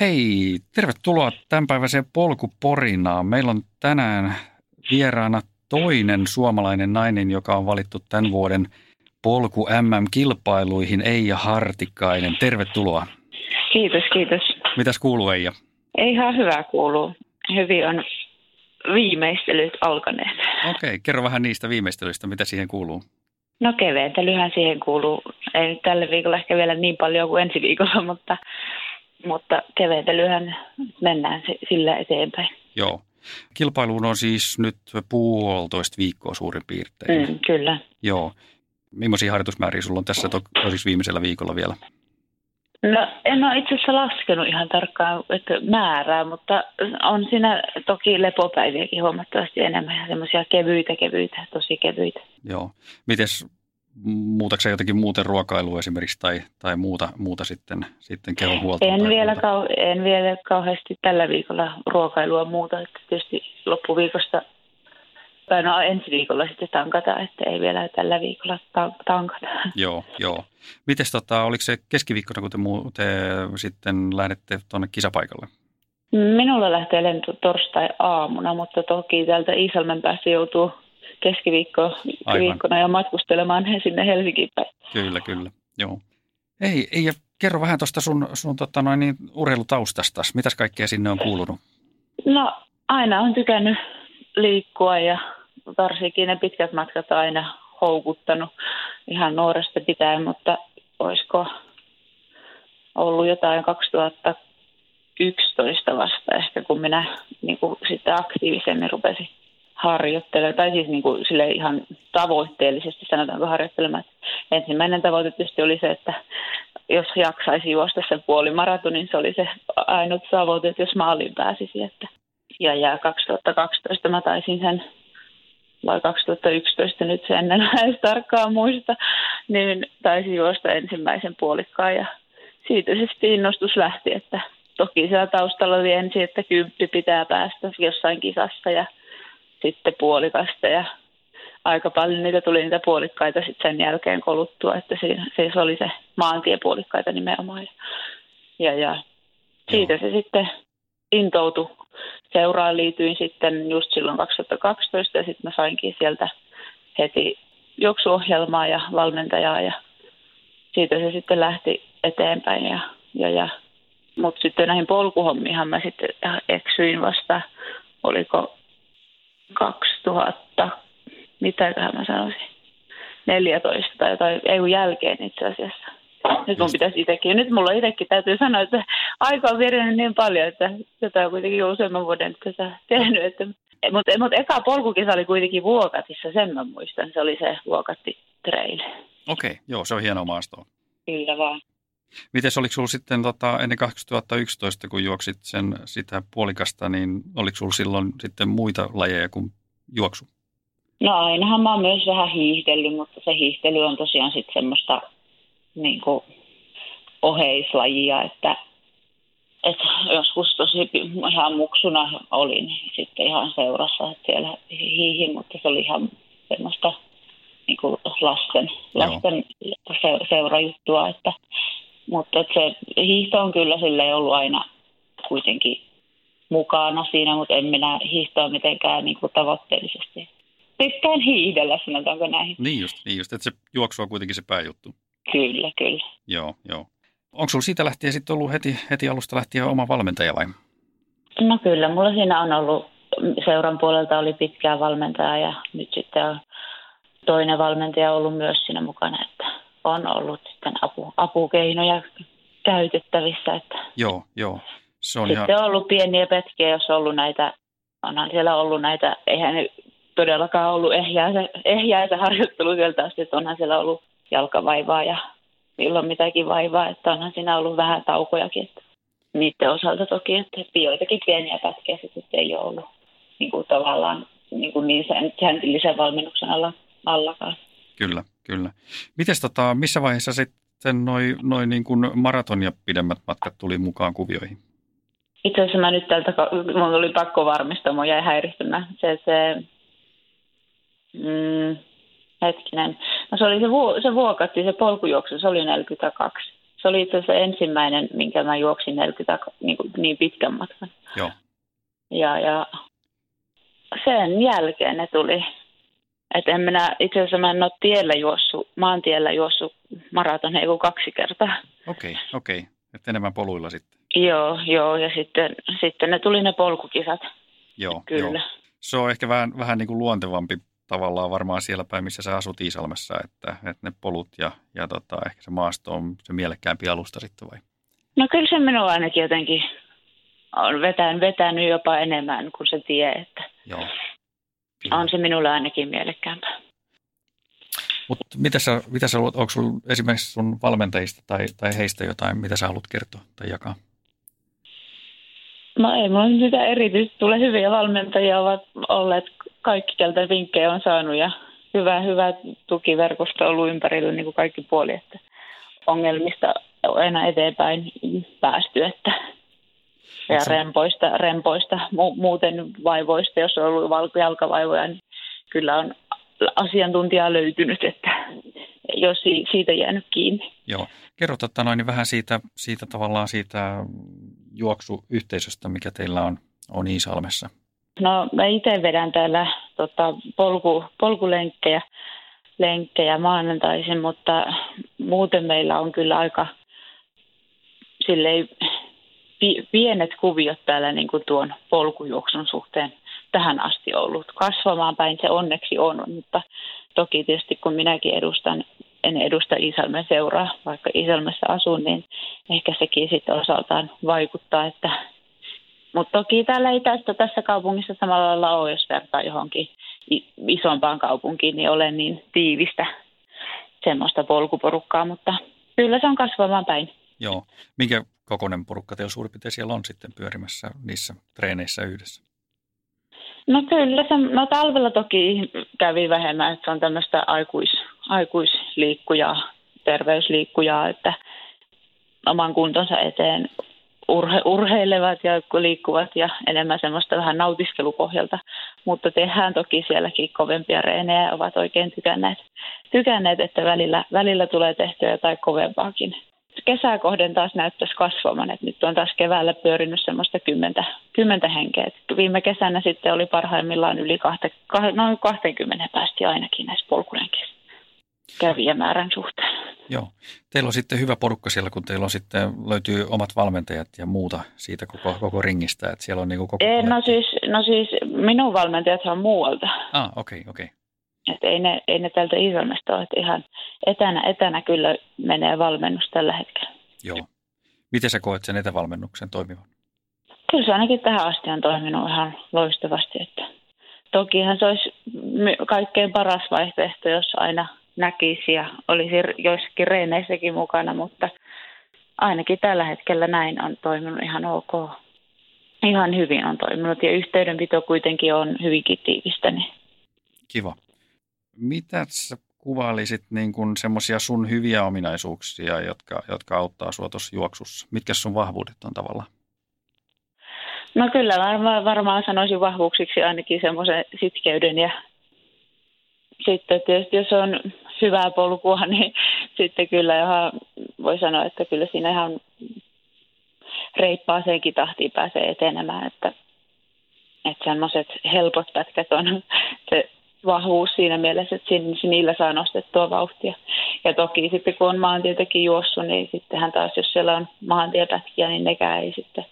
Hei, tervetuloa tämänpäiväiseen polkuporinaan. Meillä on tänään vieraana toinen suomalainen nainen, joka on valittu tämän vuoden polku MM-kilpailuihin, Eija Hartikainen. Tervetuloa. Kiitos, kiitos. Mitäs kuuluu Eija? Ei ihan hyvää kuuluu. Hyvin on viimeistelyt alkaneet. Okei, okay, kerro vähän niistä viimeistelyistä, mitä siihen kuuluu. No keventelyhän siihen kuuluu. Ei nyt tällä viikolla ehkä vielä niin paljon kuin ensi viikolla, mutta, mutta keventelyhän mennään sillä eteenpäin. Joo. Kilpailuun on siis nyt puolitoista viikkoa suurin piirtein. Mm, kyllä. Joo. Millaisia harjoitusmääriä sulla on tässä to, tosis viimeisellä viikolla vielä? No en ole itse asiassa laskenut ihan tarkkaan että määrää, mutta on siinä toki lepopäiviäkin huomattavasti enemmän ja semmoisia kevyitä, kevyitä, tosi kevyitä. Joo. Mites muutatko jotenkin muuten ruokailua esimerkiksi tai, tai muuta, muuta sitten, sitten kehonhuoltoa? En vielä, muuta? kau, en vielä kauheasti tällä viikolla ruokailua muuta. Että tietysti loppuviikosta tai no ensi viikolla sitten tankata, että ei vielä tällä viikolla tankata. Joo, joo. Mites tota, oliko se keskiviikkona, kun te, muu, te sitten lähdette tuonne kisapaikalle? Minulla lähtee lento torstai-aamuna, mutta toki täältä Iisalmen päässä joutuu keskiviikkona ja matkustelemaan sinne Helsinkiin päin. Kyllä, kyllä, joo. Ei, ei ja kerro vähän tuosta sun, sun tota noin, niin, urheilutaustasta. Mitäs kaikkea sinne on kuulunut? No aina on tykännyt liikkua ja varsinkin ne pitkät matkat aina houkuttanut ihan nuoresta pitäen, mutta olisiko ollut jotain 2011 vasta ehkä, kun minä niin kuin sitten aktiivisemmin rupesin harjoittelemaan, tai siis niin kuin sille ihan tavoitteellisesti sanotaanko harjoittelemaan. Ensimmäinen tavoite tietysti oli se, että jos jaksaisi juosta sen puolimaratonin, niin se oli se ainut tavoite, että jos maaliin pääsisi. Että. Ja, ja 2012 mä taisin sen vai 2011 nyt se ennen edes tarkkaan muista, niin taisi juosta ensimmäisen puolikkaan ja siitä se sitten innostus lähti, että toki siellä taustalla oli ensin, että kymppi pitää päästä jossain kisassa ja sitten puolikasta ja aika paljon niitä tuli niitä puolikkaita sitten sen jälkeen koluttua, että se, se oli se maantiepuolikkaita nimenomaan. Ja, ja siitä Joo. se sitten intoutui seuraan liityin sitten just silloin 2012 ja sitten mä sainkin sieltä heti juoksuohjelmaa ja valmentajaa ja siitä se sitten lähti eteenpäin. Ja, ja, ja. Mutta sitten näihin polkuhommiinhan mä sitten eksyin vasta, oliko 2000, mitäköhän mä sanoisin, 14 tai jotain, ei jälkeen itse asiassa. Nyt mun pitäisi itsekin. Nyt mulla itsekin täytyy sanoa, että aika on vienyt niin paljon, että tätä on kuitenkin jo useamman vuoden tätä tehnyt. Että, mutta, mutta eka polkukisa oli kuitenkin Vuokatissa, sen mä muistan. Se oli se Vuokatti Trail. Okei, okay, joo, se on hieno maasto. Kyllä vaan. Miten oliko sinulla sitten tota, ennen 2011, kun juoksit sen, sitä puolikasta, niin oliko sinulla silloin sitten muita lajeja kuin juoksu? No ainahan mä oon myös vähän hiihdellyt, mutta se hiihtely on tosiaan sitten semmoista niin kuin oheislajia, että, että joskus tosi ihan muksuna olin sitten ihan seurassa, että siellä hiihin, mutta se oli ihan semmoista niin kuin lasten, lasten seurajuttua, että, mutta että se hiihto on kyllä sille ollut aina kuitenkin mukana siinä, mutta en minä hiihtoa mitenkään niin kuin tavoitteellisesti. Tykkään hiihdellä, sanotaanko näin. Niin just, niin just, että se juoksu on kuitenkin se pääjuttu. Kyllä, kyllä. Joo, joo. Onko sinulla siitä lähtien sitten ollut heti, heti alusta lähtien oma valmentaja vai? No kyllä, mulla siinä on ollut, seuran puolelta oli pitkään valmentaja ja nyt sitten on toinen valmentaja ollut myös siinä mukana, on ollut sitten apu, apukeinoja käytettävissä. Että joo, joo. Se on sitten ihan... on ollut pieniä petkiä, jos on ollut näitä, onhan siellä ollut näitä, eihän ne todellakaan ollut ehjäitä, ehjäitä harjoittelu sieltä asti, että onhan siellä ollut jalkavaivaa ja milloin mitäkin vaivaa, että onhan siinä ollut vähän taukojakin. Että niiden osalta toki, että joitakin pieniä pätkiä sitten ei ole ollut niin kuin tavallaan niin, kuin niin säntillisen valmennuksen alla, allakaan. Kyllä, kyllä. Mites tota, missä vaiheessa sitten noin noi niin kuin maraton ja pidemmät matkat tuli mukaan kuvioihin? Itse asiassa mä nyt tältä, mun oli pakko varmistaa, mun jäi häiristymään. Se, se mm, hetkinen, no se oli se, vu, se vuokatti, se polkujuoksu, se oli 42. Se Se oli itse asiassa ensimmäinen, minkä mä juoksin 40 niin, kuin, niin pitkän matkan. Joo. Ja, ja sen jälkeen ne tuli. Että en minä, itse asiassa mä en ole tiellä juossut, maantiellä juossut maraton ei kaksi kertaa. Okei, okay, okei. Okay. Että enemmän poluilla sitten. Joo, joo. Ja sitten, sitten ne tuli ne polkukisat. Joo, Kyllä. Joo. Se on ehkä vähän, vähän niin kuin luontevampi tavallaan varmaan siellä päin, missä sä asut Iisalmessa, että, että ne polut ja, ja tota, ehkä se maasto on se mielekkäämpi alusta sitten vai? No kyllä se minua ainakin jotenkin on vetänyt, vetänyt jopa enemmän kuin se tie, että Joo. On se minulle ainakin mielekkäämpää. Mutta mitä sä, mitä sä onko sulla esimerkiksi sun valmentajista tai, tai heistä jotain, mitä sä haluat kertoa tai jakaa? No ei mulla mitään erityisesti. Tulee hyviä valmentajia, ovat olleet kaikki, keltä vinkkejä on saanut ja hyvä, hyvä tukiverkosto on ollut ympärillä niin kuin kaikki puoli, että ongelmista on aina eteenpäin päästy, että ja rempoista, rempoista, muuten vaivoista, jos on ollut jalkavaivoja, niin kyllä on asiantuntijaa löytynyt, että jos siitä jäänyt kiinni. Joo. Kerro totta noin niin vähän siitä, siitä tavallaan siitä juoksuyhteisöstä, mikä teillä on, on Iisalmessa. No mä itse vedän täällä tota, polku, polkulenkkejä lenkkejä maanantaisin, mutta muuten meillä on kyllä aika silleen, pienet kuviot täällä niin kuin tuon polkujuoksun suhteen tähän asti ollut. Kasvamaan päin se onneksi on, mutta toki tietysti kun minäkin edustan, en edusta Isalmen seuraa, vaikka Isalmessa asun, niin ehkä sekin sitten osaltaan vaikuttaa, että mutta toki täällä ei tästä tässä kaupungissa samalla lailla ole, jos vertaa johonkin isompaan kaupunkiin, niin olen niin tiivistä semmoista polkuporukkaa, mutta kyllä se on kasvamaan päin. Joo. Minkä kokoinen porukka teillä suurin piirtein siellä on sitten pyörimässä niissä treeneissä yhdessä? No kyllä, se, no talvella toki kävi vähemmän, että se on tämmöistä aikuis, aikuisliikkujaa, terveysliikkujaa, että oman kuntonsa eteen urhe, urheilevat ja liikkuvat ja enemmän semmoista vähän nautiskelupohjalta. Mutta tehdään toki sielläkin kovempia reenejä ja ovat oikein tykänneet, tykänneet että välillä, välillä tulee tehtyä jotain kovempaakin kesää kohden taas näyttäisi kasvamaan. että nyt on taas keväällä pyörinyt semmoista kymmentä, kymmentä henkeä. Et viime kesänä sitten oli parhaimmillaan yli kahte, noin 20 päästi ainakin näissä polkurenkeissä kävijämäärän suhteen. Joo. Teillä on sitten hyvä porukka siellä, kun teillä on sitten, löytyy omat valmentajat ja muuta siitä koko, koko ringistä, että siellä on niin koko... Ei, no, siis, no siis minun valmentajat on muualta. Ah, okei, okay, okei. Okay. Että ei ne, ei ne tältä Iisalmesta ole, että ihan etänä, etänä kyllä menee valmennus tällä hetkellä. Joo. Miten sä koet sen etävalmennuksen toimivan? Kyllä se ainakin tähän asti on toiminut ihan loistavasti. Että tokihan se olisi kaikkein paras vaihtoehto, jos aina näkisi ja olisi joissakin reeneissäkin mukana, mutta ainakin tällä hetkellä näin on toiminut ihan ok. Ihan hyvin on toiminut ja yhteydenpito kuitenkin on hyvinkin tiivistä. Niin. Kiva. Mitä sä kuvailisit niin kuin semmoisia sun hyviä ominaisuuksia, jotka, jotka auttaa sua tuossa juoksussa? Mitkä sun vahvuudet on tavallaan? No kyllä varmaan, varmaan sanoisin vahvuuksiksi ainakin semmoisen sitkeyden ja sitten tietysti jos on hyvää polkua, niin sitten kyllä ihan voi sanoa, että kyllä siinä ihan reippaaseenkin tahtiin pääsee etenemään, että, että semmoiset helpot pätkät on se vahvuus siinä mielessä, että niillä saa nostettua vauhtia. Ja toki sitten kun on maantietäkin juossut, niin sittenhän taas jos siellä on maantiepätkiä, niin nekään ei sitten,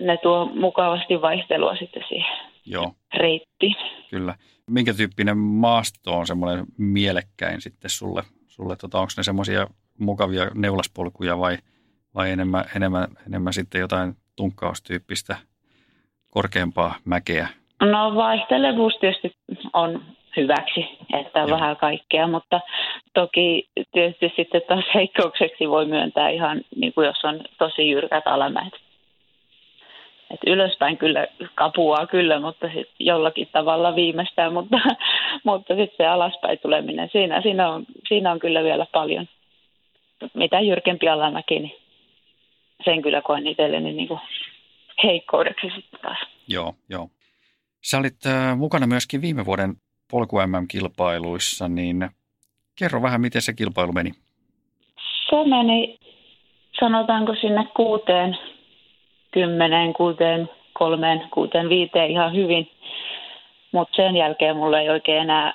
ne tuo mukavasti vaihtelua sitten siihen Joo. reittiin. Kyllä. Minkä tyyppinen maasto on semmoinen mielekkäin sitten sulle? sulle tota, onko ne semmoisia mukavia neulaspolkuja vai, vai enemmän, enemmän, enemmän sitten jotain tunkkaustyyppistä korkeampaa mäkeä? No vaihtelevuus tietysti on hyväksi, että on Joo. vähän kaikkea, mutta toki tietysti sitten taas heikkoukseksi voi myöntää ihan niin kuin jos on tosi jyrkät alamäet. Et ylöspäin kyllä kapuaa kyllä, mutta sit jollakin tavalla viimeistään, mutta, mutta sitten se alaspäin tuleminen, siinä, siinä, on, siinä on kyllä vielä paljon. Mitä jyrkempi alamäki, niin sen kyllä koen itselleni niin kuin heikkoudeksi sitten taas. Joo, joo. Sä olit äh, mukana myöskin viime vuoden polku kilpailuissa niin kerro vähän, miten se kilpailu meni. Se meni, sanotaanko sinne kuuteen, kymmeneen, kuuteen, kolmeen, kuuteen, viiteen ihan hyvin. Mutta sen jälkeen mulla ei oikein enää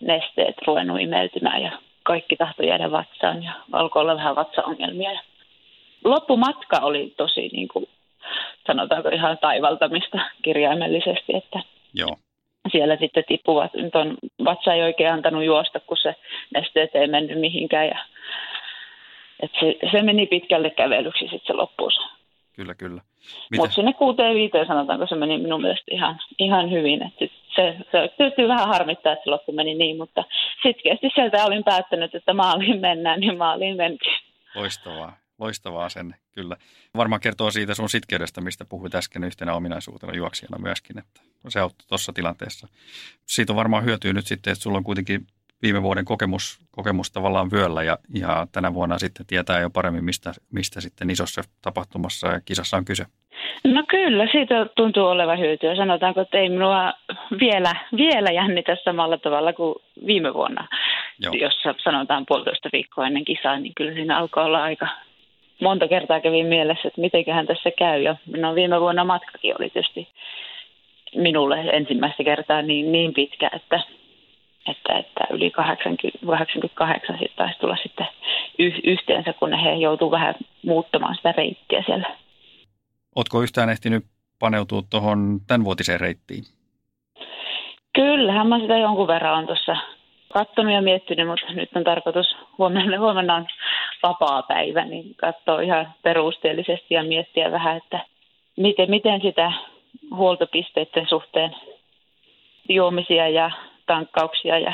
nesteet ruvennut imeytymään ja kaikki tahto jäädä vatsaan ja alkoi olla vähän vatsaongelmia. Loppumatka oli tosi niin kuin, sanotaanko ihan taivaltamista kirjaimellisesti, että Joo. siellä sitten tippuvat. Nyt on, vatsa ei oikein antanut juosta, kun se nesteet ei mennyt mihinkään. Ja, et se, se, meni pitkälle kävelyksi sitten se loppuus. Kyllä, kyllä. Mutta sinne kuuteen viiteen sanotaanko se meni minun mielestä ihan, ihan hyvin. Et se, se tietysti vähän harmittaa, että se loppu meni niin, mutta sitkeästi sieltä olin päättänyt, että maaliin mennään, niin maaliin mentiin. Loistavaa, loistavaa asenne, kyllä. Varmaan kertoo siitä sun sitkeydestä, mistä puhuit äsken yhtenä ominaisuutena juoksijana myöskin, että se auttoi tuossa tilanteessa. Siitä on varmaan hyötyä nyt sitten, että sulla on kuitenkin viime vuoden kokemus, kokemus tavallaan vyöllä ja, ja tänä vuonna sitten tietää jo paremmin, mistä, mistä sitten isossa tapahtumassa ja kisassa on kyse. No kyllä, siitä tuntuu olevan hyötyä. Sanotaanko, että ei minua vielä, vielä jännitä samalla tavalla kuin viime vuonna. Joo. Jos sanotaan puolitoista viikkoa ennen kisaa, niin kyllä siinä alkoi olla aika monta kertaa kävin mielessä, että mitenköhän tässä käy. Ja no viime vuonna matkakin oli tietysti minulle ensimmäistä kertaa niin, niin pitkä, että, että, että yli 80, 88 sitten taisi tulla sitten yhteensä, kun he joutuu vähän muuttamaan sitä reittiä siellä. Oletko yhtään ehtinyt paneutua tuohon tämänvuotiseen reittiin? Kyllähän mä sitä jonkun verran on tuossa katsonut ja miettinyt, mutta nyt on tarkoitus, huomenna, huomenna on vapaa päivä, niin katsoa ihan perusteellisesti ja miettiä vähän, että miten, miten sitä huoltopisteiden suhteen juomisia ja tankkauksia ja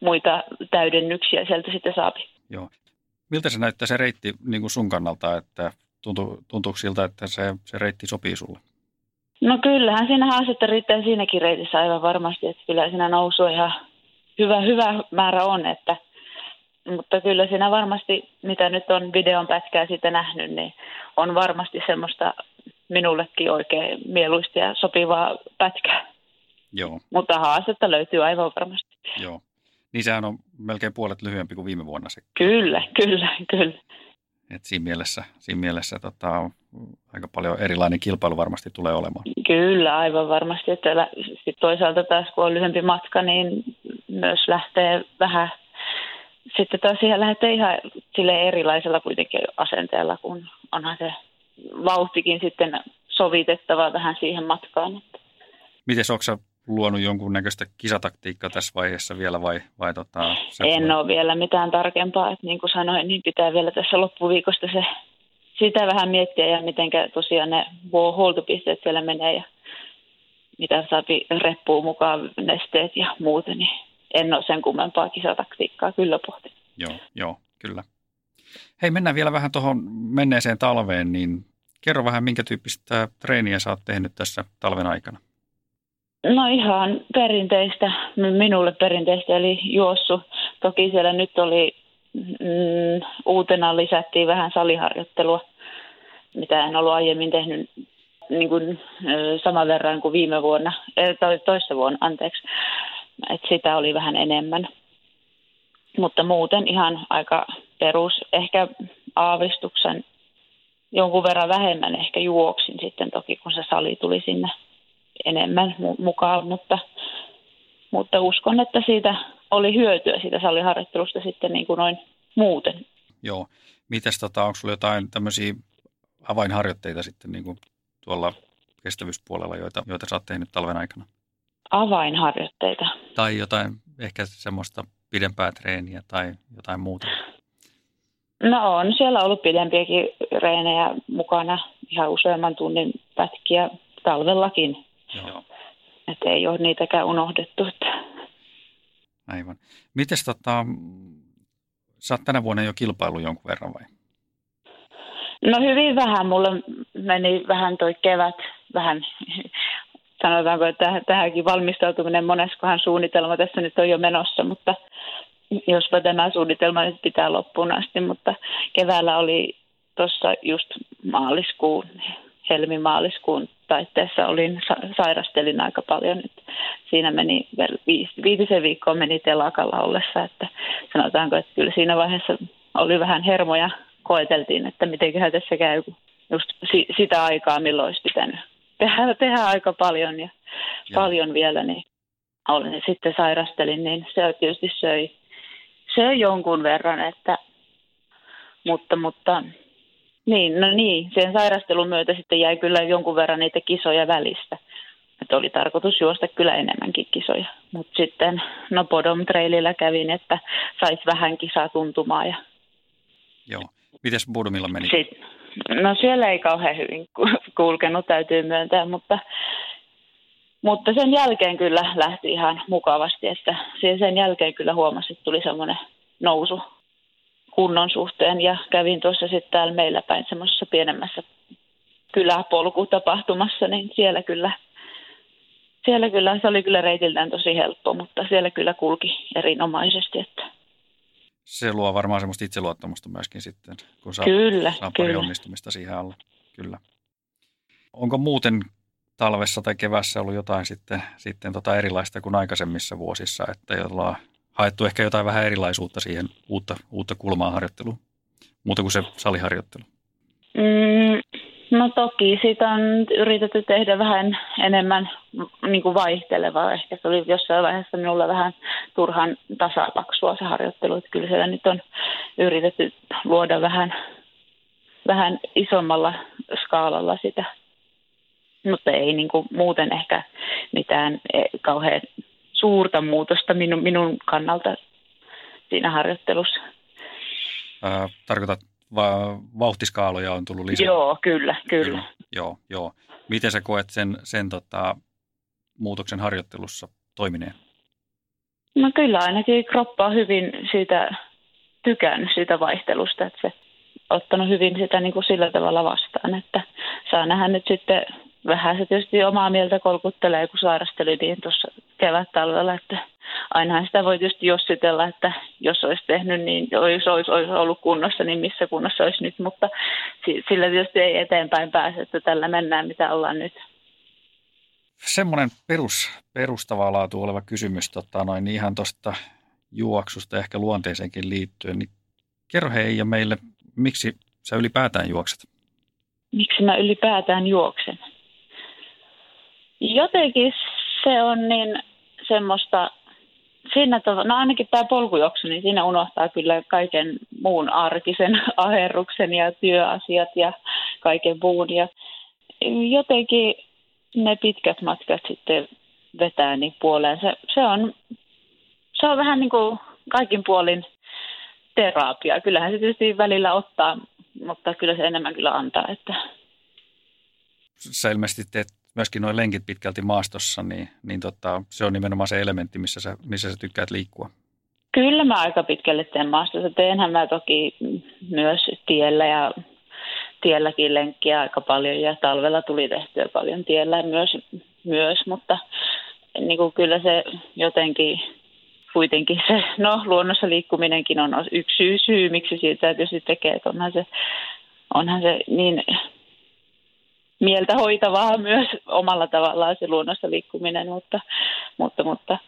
muita täydennyksiä sieltä sitten saapi. Joo. Miltä se näyttää se reitti niin kuin sun kannalta, että tuntuu, tuntuuko siltä, että se, se reitti sopii sulle? No kyllähän siinä haastetta riittää siinäkin reitissä aivan varmasti, että kyllä siinä nousu ihan hyvä, hyvä määrä on, että, mutta kyllä siinä varmasti, mitä nyt on videon pätkää siitä nähnyt, niin on varmasti semmoista minullekin oikein mieluista ja sopivaa pätkää. Joo. Mutta haastetta löytyy aivan varmasti. Joo. Niin sehän on melkein puolet lyhyempi kuin viime vuonna se. Kyllä, kyllä, kyllä. Et siinä mielessä, siinä mielessä tota, aika paljon erilainen kilpailu varmasti tulee olemaan. Kyllä, aivan varmasti. Että sit toisaalta taas kun on lyhyempi matka, niin myös lähtee vähän, sitten taas siihen lähtee ihan sille erilaisella kuitenkin asenteella, kun onhan se vauhtikin sitten sovitettava vähän siihen matkaan. Miten onko luonut jonkunnäköistä kisataktiikkaa tässä vaiheessa vielä vai, vai tota, En tulee? ole vielä mitään tarkempaa, että niin kuin sanoin, niin pitää vielä tässä loppuviikosta se, sitä vähän miettiä ja miten tosiaan ne huoltopisteet siellä menee ja mitä saapi reppuu mukaan nesteet ja muuta, niin en ole sen kummempaa kisataktiikkaa kyllä pohti. Joo, joo, kyllä. Hei, mennään vielä vähän tuohon menneeseen talveen, niin kerro vähän, minkä tyyppistä treeniä sä oot tehnyt tässä talven aikana? No ihan perinteistä, minulle perinteistä, eli juossu. Toki siellä nyt oli mm, uutena lisättiin vähän saliharjoittelua, mitä en ollut aiemmin tehnyt niin kuin, saman verran kuin viime vuonna, toissa vuonna, anteeksi. Et sitä oli vähän enemmän. Mutta muuten ihan aika perus, ehkä aavistuksen jonkun verran vähemmän ehkä juoksin sitten toki, kun se sali tuli sinne enemmän mukaan, mutta, mutta uskon, että siitä oli hyötyä siitä saliharjoittelusta sitten niin kuin noin muuten. Joo. Mites tota, onko sinulla jotain tämmöisiä avainharjoitteita sitten niin kuin tuolla kestävyyspuolella, joita, joita sä oot tehnyt talven aikana? Avainharjoitteita. Tai jotain ehkä semmoista pidempää treeniä tai jotain muuta? No on siellä ollut pidempiäkin reenejä mukana, ihan useamman tunnin pätkiä talvellakin. Joo. Että ei ole niitäkään unohdettu. Että. Aivan. Mites tota, sä oot tänä vuonna jo kilpailu jonkun verran vai? No hyvin vähän. Mulla meni vähän toi kevät, vähän sanotaanko, että tähänkin valmistautuminen moneskohan suunnitelma tässä nyt on jo menossa, mutta jospa tämä suunnitelma nyt pitää loppuun asti, mutta keväällä oli tuossa just maaliskuun, helmimaaliskuun taitteessa olin, sairastelin aika paljon. Nyt siinä meni viisi, viitisen viikkoa meni telakalla ollessa, että sanotaanko, että kyllä siinä vaiheessa oli vähän hermoja, koeteltiin, että mitenköhän tässä käy, just si- sitä aikaa, milloin olisi pitänyt tehdä, tehdä aika paljon ja, ja. paljon vielä, niin olin, sitten sairastelin, niin se tietysti söi, söi jonkun verran, että, mutta, mutta niin, no niin, sen sairastelun myötä sitten jäi kyllä jonkun verran niitä kisoja välistä. Että oli tarkoitus juosta kyllä enemmänkin kisoja. Mutta sitten no Bodom Trailillä kävin, että saisi vähän kisaa tuntumaan. Ja... Joo. Mites Bodomilla meni? Sitten, no siellä ei kauhean hyvin kulkenut, täytyy myöntää, mutta, mutta sen jälkeen kyllä lähti ihan mukavasti, että sen jälkeen kyllä huomasi, että tuli semmoinen nousu kunnon suhteen ja kävin tuossa sitten täällä meillä päin semmoisessa pienemmässä kyläpolkutapahtumassa, niin siellä kyllä, siellä kyllä, se oli kyllä reitiltään tosi helppo, mutta siellä kyllä kulki erinomaisesti. Että. Se luo varmaan semmoista itseluottamusta myöskin sitten, kun saa, kyllä, saa pari kyllä. onnistumista siihen alla. Kyllä. Onko muuten talvessa tai kevässä ollut jotain sitten, sitten tota erilaista kuin aikaisemmissa vuosissa, että ollaan haettu ehkä jotain vähän erilaisuutta siihen uutta, uutta kulmaa harjoitteluun, muuta kuin se saliharjoittelu? Mm, no toki siitä on yritetty tehdä vähän enemmän niin kuin vaihtelevaa. Ehkä se oli jossain vaiheessa minulla vähän turhan tasapaksua se harjoittelu. Että kyllä siellä nyt on yritetty luoda vähän, vähän isommalla skaalalla sitä mutta ei niin kuin muuten ehkä mitään kauhean suurta muutosta minun, minun kannalta siinä harjoittelussa. Ää, tarkoitat, va- vauhtiskaaloja on tullut lisää? Joo, kyllä, kyllä. kyllä joo, joo. Miten sä koet sen, sen tota, muutoksen harjoittelussa toimineen? No kyllä ainakin kroppa on hyvin siitä tykännyt siitä vaihtelusta, että se ottanut hyvin sitä niin kuin sillä tavalla vastaan, että saa nähdä nyt sitten vähän se tietysti omaa mieltä kolkuttelee, kun sairasteli niin tuossa kevät-talvella, että ainahan sitä voi tietysti jossitella, että jos olisi tehnyt, niin jos olisi, olisi ollut kunnossa, niin missä kunnossa olisi nyt, mutta sillä tietysti ei eteenpäin pääse, että tällä mennään, mitä ollaan nyt. Semmoinen perus, perustavaa laatu oleva kysymys tota, noin, niin ihan tuosta juoksusta ehkä luonteeseenkin liittyen, niin kerro hei ja meille, miksi sä ylipäätään juokset? Miksi mä ylipäätään juoksen? Jotenkin se on niin semmoista, siinä to, no ainakin tämä polkujuoksu, niin siinä unohtaa kyllä kaiken muun arkisen aherruksen ja työasiat ja kaiken muun. Ja jotenkin ne pitkät matkat sitten vetää niin puoleen. Se, se, on, se on vähän niin kuin kaikin puolin terapia. Kyllähän se tietysti välillä ottaa, mutta kyllä se enemmän kyllä antaa. Että... Sä ilmeisesti teet myöskin nuo lenkit pitkälti maastossa, niin, niin tota, se on nimenomaan se elementti, missä sä, missä sä tykkäät liikkua. Kyllä mä aika pitkälle teen maastossa. Teenhän mä toki myös tiellä ja tielläkin lenkkiä aika paljon ja talvella tuli tehtyä paljon tiellä myös, myös mutta niin kuin kyllä se jotenkin kuitenkin se, no luonnossa liikkuminenkin on yksi syy, syy miksi siitä tietysti tekee, että onhan se, onhan se niin mieltä hoitavaa myös omalla tavallaan se luonnossa liikkuminen, mutta, mutta, mutta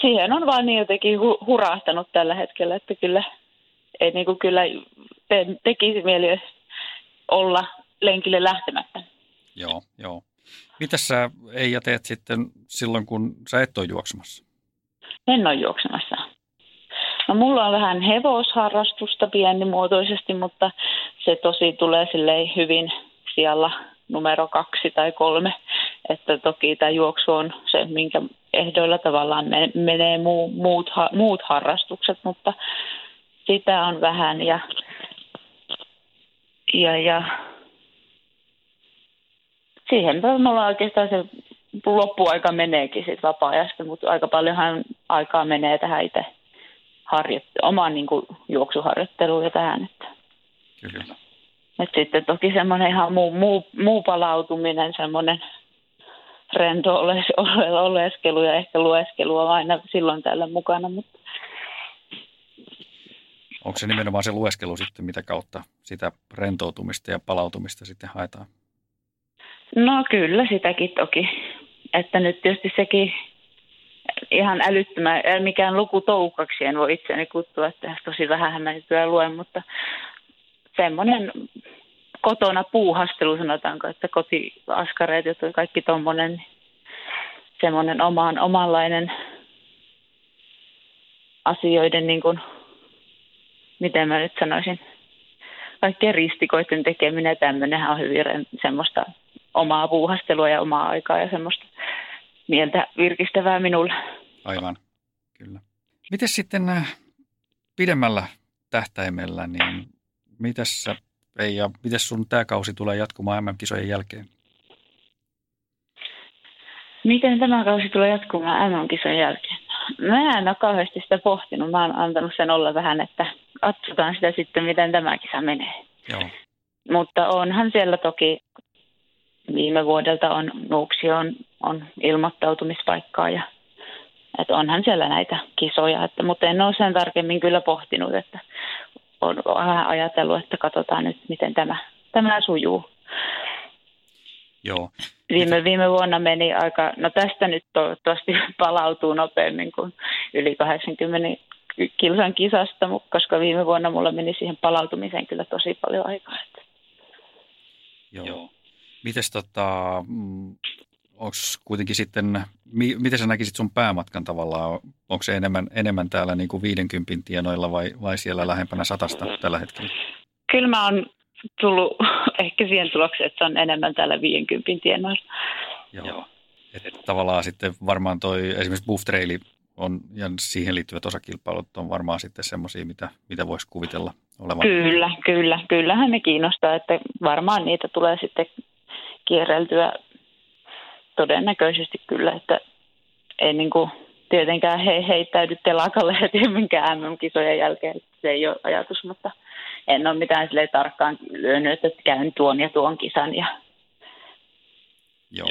siihen on vaan niin jotenkin hu- hurahtanut tällä hetkellä, että kyllä, ei niin kuin kyllä te, tekisi mieli olla lenkille lähtemättä. Joo, joo. Mitä sä Eija teet sitten silloin, kun sä et ole juoksemassa? En ole juoksemassa. No mulla on vähän hevosharrastusta pienimuotoisesti, mutta se tosi tulee hyvin siellä numero kaksi tai kolme. Että toki tämä juoksu on se, minkä ehdoilla tavallaan menee muu, muut, muut harrastukset, mutta sitä on vähän ja, ja, ja siihen mulla oikeastaan se loppuaika meneekin sit vapaa-ajasta, mutta aika paljonhan aikaa menee tähän itse harjoitt- omaan niin juoksuharjoitteluun ja tähän. Että. Kyllä. Et sitten toki semmoinen ihan muu, muu, muu palautuminen, semmoinen rento oleskelu ja ehkä lueskelu on aina silloin tällä mukana. Mutta... Onko se nimenomaan se lueskelu sitten, mitä kautta sitä rentoutumista ja palautumista sitten haetaan? No kyllä sitäkin toki. Että nyt tietysti sekin ihan älyttömän, mikään lukutoukaksi en voi itseäni kuttua, että tosi vähän mä nykyään luen, mutta semmoinen kotona puuhastelu sanotaanko, että kotiaskareet ja kaikki tuommoinen, niin semmoinen omaan, omanlainen asioiden, niin kuin, miten mä nyt sanoisin, kaikkien ristikoiden tekeminen ja tämmöinenhän on hyvin semmoista omaa puuhastelua ja omaa aikaa ja semmoista mieltä virkistävää minulle. Aivan, kyllä. Miten sitten äh, pidemmällä tähtäimellä, niin mitäs ja miten sun tämä kausi tulee jatkumaan MM-kisojen jälkeen? Miten tämä kausi tulee jatkumaan MM-kisojen jälkeen? Mä en ole kauheasti sitä pohtinut. Mä oon antanut sen olla vähän, että katsotaan sitä sitten, miten tämä kisa menee. Joo. Mutta onhan siellä toki viime vuodelta on Nuuksi on, on ilmoittautumispaikkaa ja että onhan siellä näitä kisoja, että, mutta en ole sen tarkemmin kyllä pohtinut, että on vähän ajatellut, että katsotaan nyt, miten tämä, tämä sujuu. Joo. Viime, viime vuonna meni aika, no tästä nyt toivottavasti palautuu nopeammin kuin yli 80 kilsan kisasta, koska viime vuonna mulla meni siihen palautumiseen kyllä tosi paljon aikaa. Joo. Mites tota, mm, onko kuitenkin sitten, mi, miten sä näkisit sun päämatkan tavallaan, onko se enemmän, enemmän täällä niin kuin 50 tienoilla vai, vai siellä lähempänä satasta tällä hetkellä? Kyllä mä oon tullut ehkä siihen tulokseen, että se on enemmän täällä 50 tienoilla. Joo. Että tavallaan sitten varmaan toi esimerkiksi Buff Traili on, ja siihen liittyvät osakilpailut on varmaan sitten semmoisia, mitä, mitä voisi kuvitella olevan. Kyllä, kyllä. Kyllähän ne kiinnostaa, että varmaan niitä tulee sitten kierreltyä todennäköisesti kyllä, että ei niin kuin tietenkään he heittäydy telakalle heti minkään MM-kisojen jälkeen, se ei ole ajatus, mutta en ole mitään sille tarkkaan lyönyt, että käyn tuon ja tuon kisan. Ja Joo.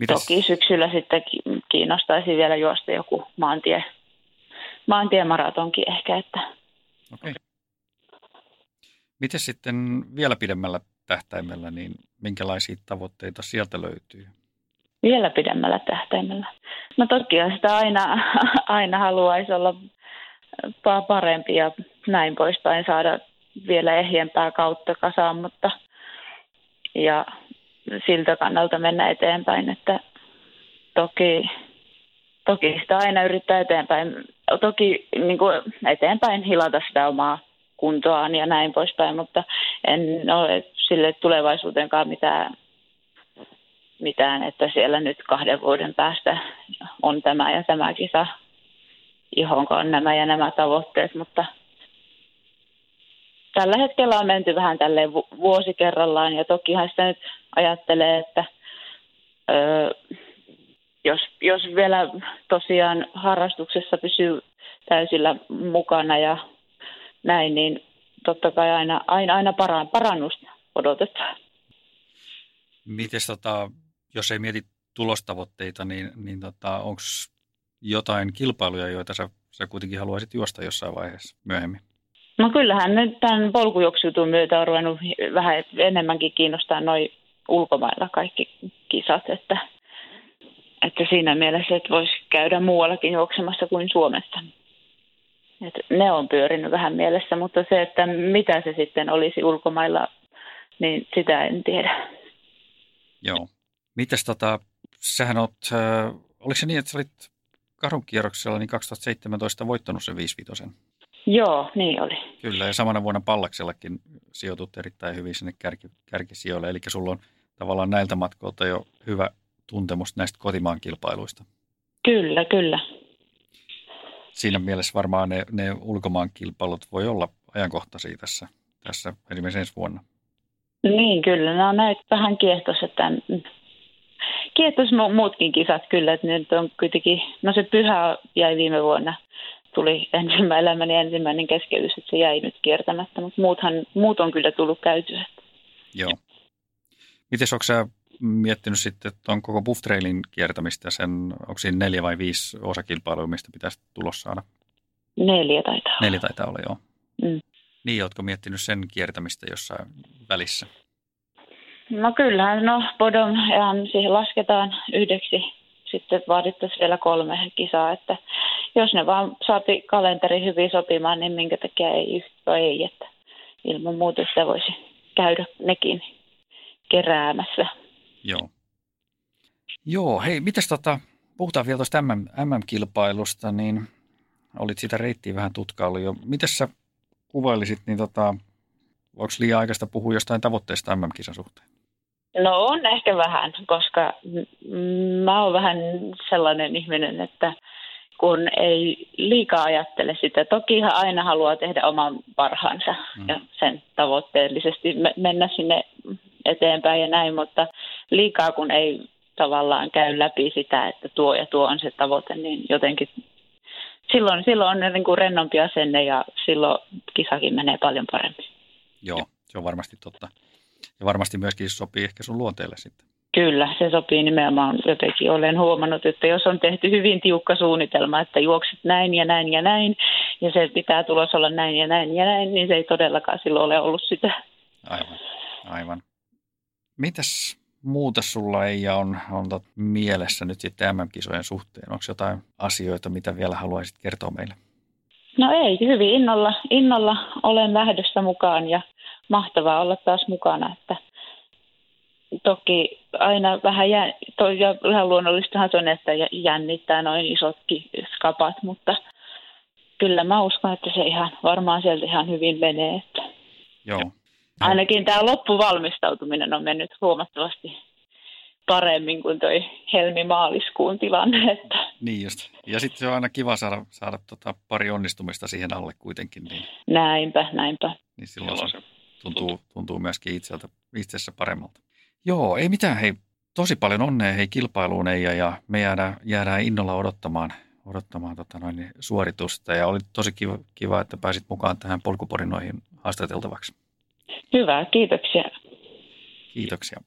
Mites? Toki syksyllä sitten kiinnostaisi vielä juosta joku maantie, maantiemaratonkin ehkä. Että. Okei. Miten sitten vielä pidemmällä tähtäimellä, niin minkälaisia tavoitteita sieltä löytyy? Vielä pidemmällä tähtäimellä. No toki sitä aina, aina haluaisi olla parempi ja näin poispäin saada vielä ehjempää kautta kasaan, mutta ja siltä kannalta mennä eteenpäin, että toki, toki sitä aina yrittää eteenpäin, toki niin kuin eteenpäin hilata sitä omaa kuntoaan ja näin poispäin, mutta en ole sille tulevaisuuteenkaan mitään, mitään, että siellä nyt kahden vuoden päästä on tämä ja tämä kisa, johon on nämä ja nämä tavoitteet, mutta tällä hetkellä on menty vähän tälle vuosi kerrallaan ja tokihan sitä nyt ajattelee, että öö, jos, jos vielä tosiaan harrastuksessa pysyy täysillä mukana ja näin, niin totta kai aina, aina, aina parannusta odotetaan. Miten tota, jos ei mieti tulostavoitteita, niin, niin tota, onko jotain kilpailuja, joita sä, sä kuitenkin haluaisit juosta jossain vaiheessa myöhemmin? No kyllähän nyt tämän polkujuoksutun myötä on ruvennut vähän enemmänkin kiinnostaa noin ulkomailla kaikki kisat, että, että siinä mielessä, että voisi käydä muuallakin juoksemassa kuin Suomessa. Et ne on pyörinyt vähän mielessä, mutta se, että mitä se sitten olisi ulkomailla, niin sitä en tiedä. Joo. Mites tota, sähän oot, äh, oliko se niin, että sä olit karunkierroksella niin 2017 voittanut sen 55 Joo, niin oli. Kyllä, ja samana vuonna Pallaksellakin sijoitut erittäin hyvin sinne kärki, kärkisijoille, eli sulla on tavallaan näiltä matkoilta jo hyvä tuntemus näistä kotimaan kilpailuista. Kyllä, kyllä siinä mielessä varmaan ne, ne ulkomaan kilpailut voi olla ajankohtaisia tässä, tässä esimerkiksi ensi vuonna. Niin, kyllä. No näitä vähän kiehtos, että kiehtos muutkin kisat kyllä, että nyt on kuitenkin, no se pyhä jäi viime vuonna, tuli ensimmäinen elämäni ensimmäinen keskeytys, että se jäi nyt kiertämättä, mutta muuthan, muut on kyllä tullut käytyä. Joo. Miten onko sä miettinyt sitten tuon koko Buff Trailin kiertämistä, sen, onko siinä neljä vai viisi osakilpailua, mistä pitäisi tulos saada? Neljä taitaa olla. Neljä taitaa olla, joo. Mm. Niin, oletko miettinyt sen kiertämistä jossain välissä? No kyllähän, no Bodom siihen lasketaan yhdeksi sitten vaadittaisiin vielä kolme kisaa, että jos ne vaan saati kalenteri hyvin sopimaan, niin minkä takia ei yhtä ei, että ilman muuta sitä voisi käydä nekin keräämässä. Joo. Joo, hei, mitäs tota, puhutaan vielä tuosta MM, MM-kilpailusta, niin olit sitä reittiä vähän tutkailu jo. Mitäs sä kuvailisit, niin tota, onko liian aikaista puhua jostain tavoitteesta MM-kisan suhteen? No on ehkä vähän, koska mä oon vähän sellainen ihminen, että kun ei liikaa ajattele sitä. Tokihan aina haluaa tehdä oman parhaansa mm. ja sen tavoitteellisesti mennä sinne eteenpäin ja näin, mutta liikaa kun ei tavallaan käy läpi sitä, että tuo ja tuo on se tavoite, niin jotenkin silloin, silloin on niin kuin rennompi asenne ja silloin kisakin menee paljon paremmin. Joo, se on varmasti totta. Ja varmasti myöskin sopii ehkä sun luonteelle sitten. Kyllä, se sopii nimenomaan. Jotenkin olen huomannut, että jos on tehty hyvin tiukka suunnitelma, että juokset näin ja näin ja näin, ja se pitää tulos olla näin ja näin ja näin, niin se ei todellakaan silloin ole ollut sitä. Aivan, aivan. Mitäs muuta sulla ei on, on mielessä nyt sitten MM-kisojen suhteen? Onko jotain asioita, mitä vielä haluaisit kertoa meille? No ei, hyvin innolla, innolla olen lähdössä mukaan ja mahtavaa olla taas mukana, että toki aina vähän jä, toi, ja ihan luonnollistahan se on, että jännittää noin isotkin skapat, mutta kyllä mä uskon, että se ihan varmaan sieltä ihan hyvin menee. Että Joo. Ainakin tämä loppuvalmistautuminen on mennyt huomattavasti paremmin kuin toi helmi-maaliskuun tilanne. Että. Niin just. Ja sitten se on aina kiva saada, saada tota pari onnistumista siihen alle kuitenkin. Niin, näinpä, näinpä. Niin silloin se tuntuu, tuntuu myöskin itseltä, itsessä paremmalta. Joo, ei mitään. Hei, tosi paljon onnea hei kilpailuun Eija, ja me jäädään, jäädään innolla odottamaan, odottamaan tota noin, suoritusta. Ja oli tosi kiva, kiva, että pääsit mukaan tähän polkuporinoihin haastateltavaksi. Hyvä, kiitoksia. Kiitoksia.